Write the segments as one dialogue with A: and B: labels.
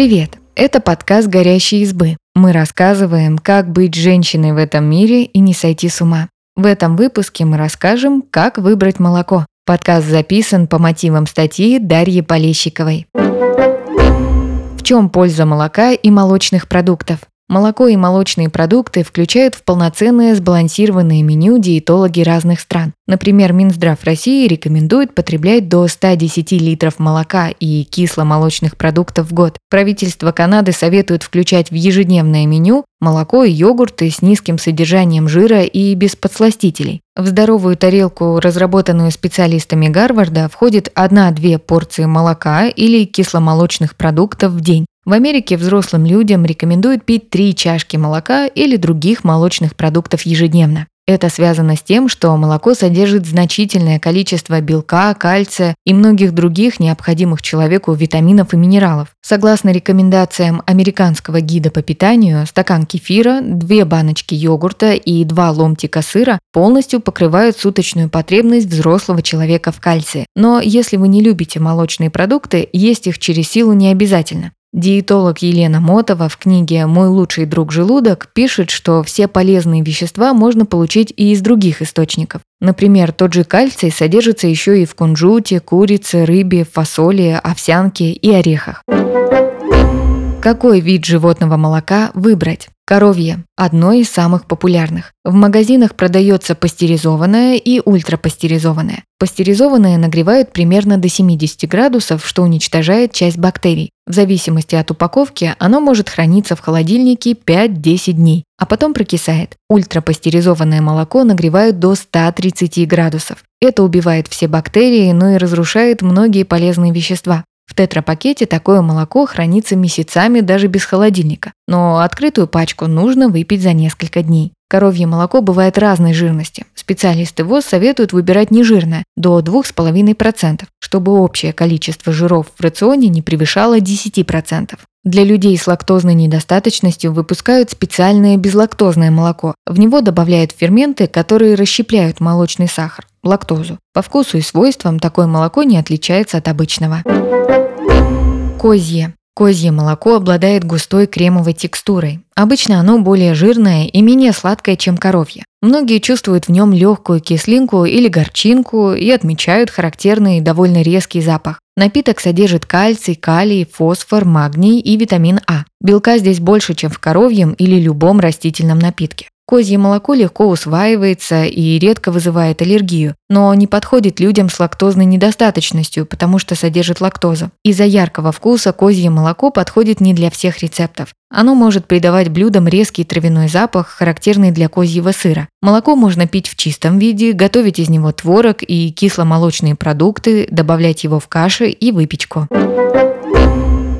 A: Привет! Это подкаст «Горящие избы». Мы рассказываем, как быть женщиной в этом мире и не сойти с ума. В этом выпуске мы расскажем, как выбрать молоко. Подкаст записан по мотивам статьи Дарьи Полещиковой. В чем польза молока и молочных продуктов? Молоко и молочные продукты включают в полноценное сбалансированное меню диетологи разных стран. Например, Минздрав России рекомендует потреблять до 110 литров молока и кисломолочных продуктов в год. Правительство Канады советует включать в ежедневное меню молоко и йогурты с низким содержанием жира и без подсластителей. В здоровую тарелку, разработанную специалистами Гарварда, входит 1-2 порции молока или кисломолочных продуктов в день. В Америке взрослым людям рекомендуют пить 3 чашки молока или других молочных продуктов ежедневно. Это связано с тем, что молоко содержит значительное количество белка, кальция и многих других необходимых человеку витаминов и минералов. Согласно рекомендациям американского гида по питанию, стакан кефира, две баночки йогурта и два ломтика сыра полностью покрывают суточную потребность взрослого человека в кальции. Но если вы не любите молочные продукты, есть их через силу не обязательно. Диетолог Елена Мотова в книге «Мой лучший друг желудок» пишет, что все полезные вещества можно получить и из других источников. Например, тот же кальций содержится еще и в кунжуте, курице, рыбе, фасоли, овсянке и орехах. Какой вид животного молока выбрать? Коровье – одно из самых популярных. В магазинах продается пастеризованное и ультрапастеризованное. Пастеризованное нагревают примерно до 70 градусов, что уничтожает часть бактерий. В зависимости от упаковки оно может храниться в холодильнике 5-10 дней, а потом прокисает. Ультрапастеризованное молоко нагревают до 130 градусов. Это убивает все бактерии, но и разрушает многие полезные вещества. В тетрапакете такое молоко хранится месяцами даже без холодильника, но открытую пачку нужно выпить за несколько дней. Коровье молоко бывает разной жирности. Специалисты ВОЗ советуют выбирать нежирное, до 2,5%, чтобы общее количество жиров в рационе не превышало 10%. Для людей с лактозной недостаточностью выпускают специальное безлактозное молоко. В него добавляют ферменты, которые расщепляют молочный сахар – лактозу. По вкусу и свойствам такое молоко не отличается от обычного. Козье. Козье молоко обладает густой кремовой текстурой. Обычно оно более жирное и менее сладкое, чем коровье. Многие чувствуют в нем легкую кислинку или горчинку и отмечают характерный довольно резкий запах. Напиток содержит кальций, калий, фосфор, магний и витамин А. Белка здесь больше, чем в коровьем или любом растительном напитке. Козье молоко легко усваивается и редко вызывает аллергию, но не подходит людям с лактозной недостаточностью, потому что содержит лактозу. Из-за яркого вкуса козье молоко подходит не для всех рецептов. Оно может придавать блюдам резкий травяной запах, характерный для козьего сыра. Молоко можно пить в чистом виде, готовить из него творог и кисломолочные продукты, добавлять его в каши и выпечку.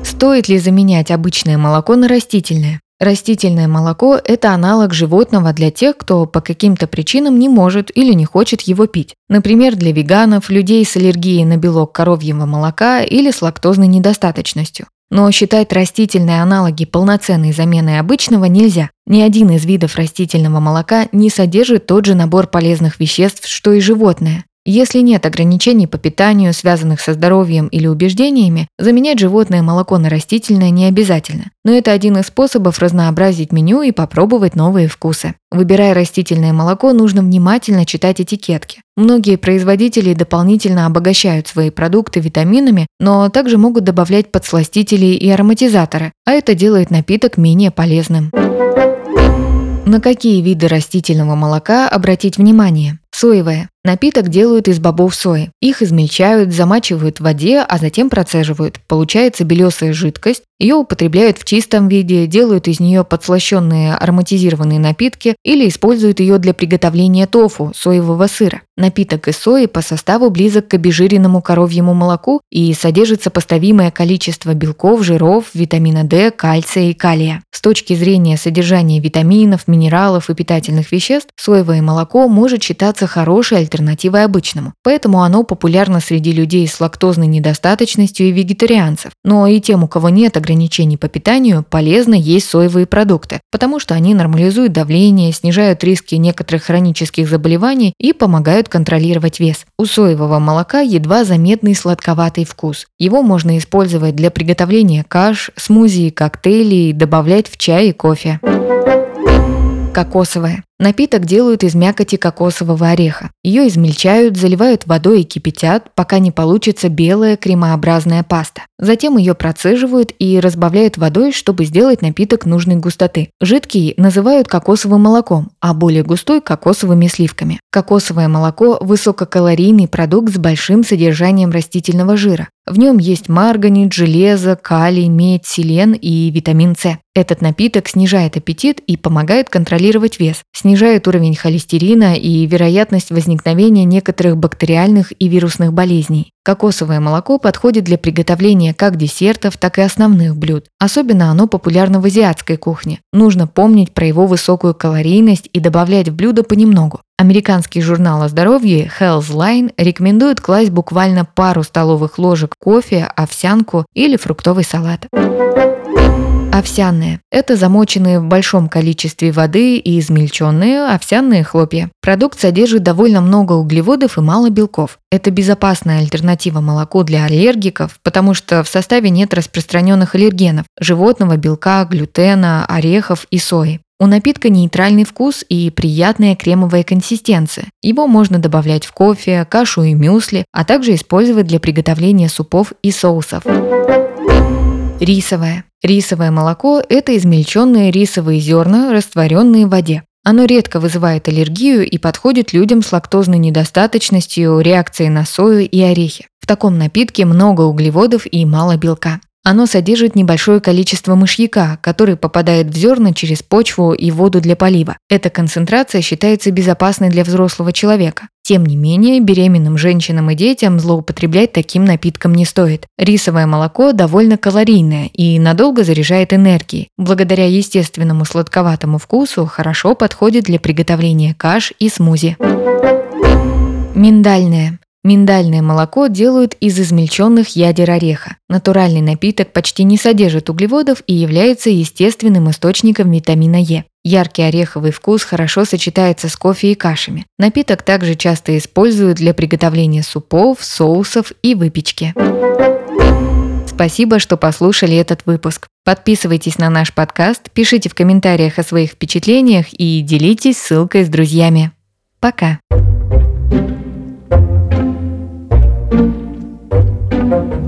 A: Стоит ли заменять обычное молоко на растительное? Растительное молоко – это аналог животного для тех, кто по каким-то причинам не может или не хочет его пить. Например, для веганов, людей с аллергией на белок коровьего молока или с лактозной недостаточностью. Но считать растительные аналоги полноценной заменой обычного нельзя. Ни один из видов растительного молока не содержит тот же набор полезных веществ, что и животное. Если нет ограничений по питанию, связанных со здоровьем или убеждениями, заменять животное молоко на растительное не обязательно. Но это один из способов разнообразить меню и попробовать новые вкусы. Выбирая растительное молоко, нужно внимательно читать этикетки. Многие производители дополнительно обогащают свои продукты витаминами, но также могут добавлять подсластители и ароматизаторы, а это делает напиток менее полезным. На какие виды растительного молока обратить внимание? Соевое. Напиток делают из бобов сои. Их измельчают, замачивают в воде, а затем процеживают. Получается белесая жидкость. Ее употребляют в чистом виде, делают из нее подслащенные ароматизированные напитки или используют ее для приготовления тофу, соевого сыра. Напиток из сои по составу близок к обезжиренному коровьему молоку и содержит сопоставимое количество белков, жиров, витамина D, кальция и калия. С точки зрения содержания витаминов, минералов и питательных веществ, соевое молоко может считаться хорошей альтернативой обычному, поэтому оно популярно среди людей с лактозной недостаточностью и вегетарианцев. Но и тем, у кого нет ограничений по питанию, полезно есть соевые продукты, потому что они нормализуют давление, снижают риски некоторых хронических заболеваний и помогают контролировать вес. У соевого молока едва заметный сладковатый вкус. Его можно использовать для приготовления каш, смузи, коктейлей, добавлять в чай и кофе. Кокосовая. Напиток делают из мякоти кокосового ореха. Ее измельчают, заливают водой и кипятят, пока не получится белая кремообразная паста. Затем ее процеживают и разбавляют водой, чтобы сделать напиток нужной густоты. Жидкий называют кокосовым молоком, а более густой – кокосовыми сливками. Кокосовое молоко – высококалорийный продукт с большим содержанием растительного жира. В нем есть марганец, железо, калий, медь, селен и витамин С. Этот напиток снижает аппетит и помогает контролировать вес, уровень холестерина и вероятность возникновения некоторых бактериальных и вирусных болезней. Кокосовое молоко подходит для приготовления как десертов, так и основных блюд. Особенно оно популярно в азиатской кухне. Нужно помнить про его высокую калорийность и добавлять в блюдо понемногу. Американский журнал о здоровье Health Line рекомендует класть буквально пару столовых ложек кофе, овсянку или фруктовый салат. Овсяные – это замоченные в большом количестве воды и измельченные овсяные хлопья. Продукт содержит довольно много углеводов и мало белков. Это безопасная альтернатива молоку для аллергиков, потому что в составе нет распространенных аллергенов – животного белка, глютена, орехов и сои. У напитка нейтральный вкус и приятная кремовая консистенция. Его можно добавлять в кофе, кашу и мюсли, а также использовать для приготовления супов и соусов. Рисовое. Рисовое молоко – это измельченные рисовые зерна, растворенные в воде. Оно редко вызывает аллергию и подходит людям с лактозной недостаточностью, реакцией на сою и орехи. В таком напитке много углеводов и мало белка. Оно содержит небольшое количество мышьяка, который попадает в зерна через почву и воду для полива. Эта концентрация считается безопасной для взрослого человека. Тем не менее, беременным женщинам и детям злоупотреблять таким напитком не стоит. Рисовое молоко довольно калорийное и надолго заряжает энергией. Благодаря естественному сладковатому вкусу хорошо подходит для приготовления каш и смузи. Миндальное. Миндальное молоко делают из измельченных ядер ореха. Натуральный напиток почти не содержит углеводов и является естественным источником витамина Е. Яркий ореховый вкус хорошо сочетается с кофе и кашами. Напиток также часто используют для приготовления супов, соусов и выпечки. Спасибо, что послушали этот выпуск. Подписывайтесь на наш подкаст, пишите в комментариях о своих впечатлениях и делитесь ссылкой с друзьями. Пока! thank you.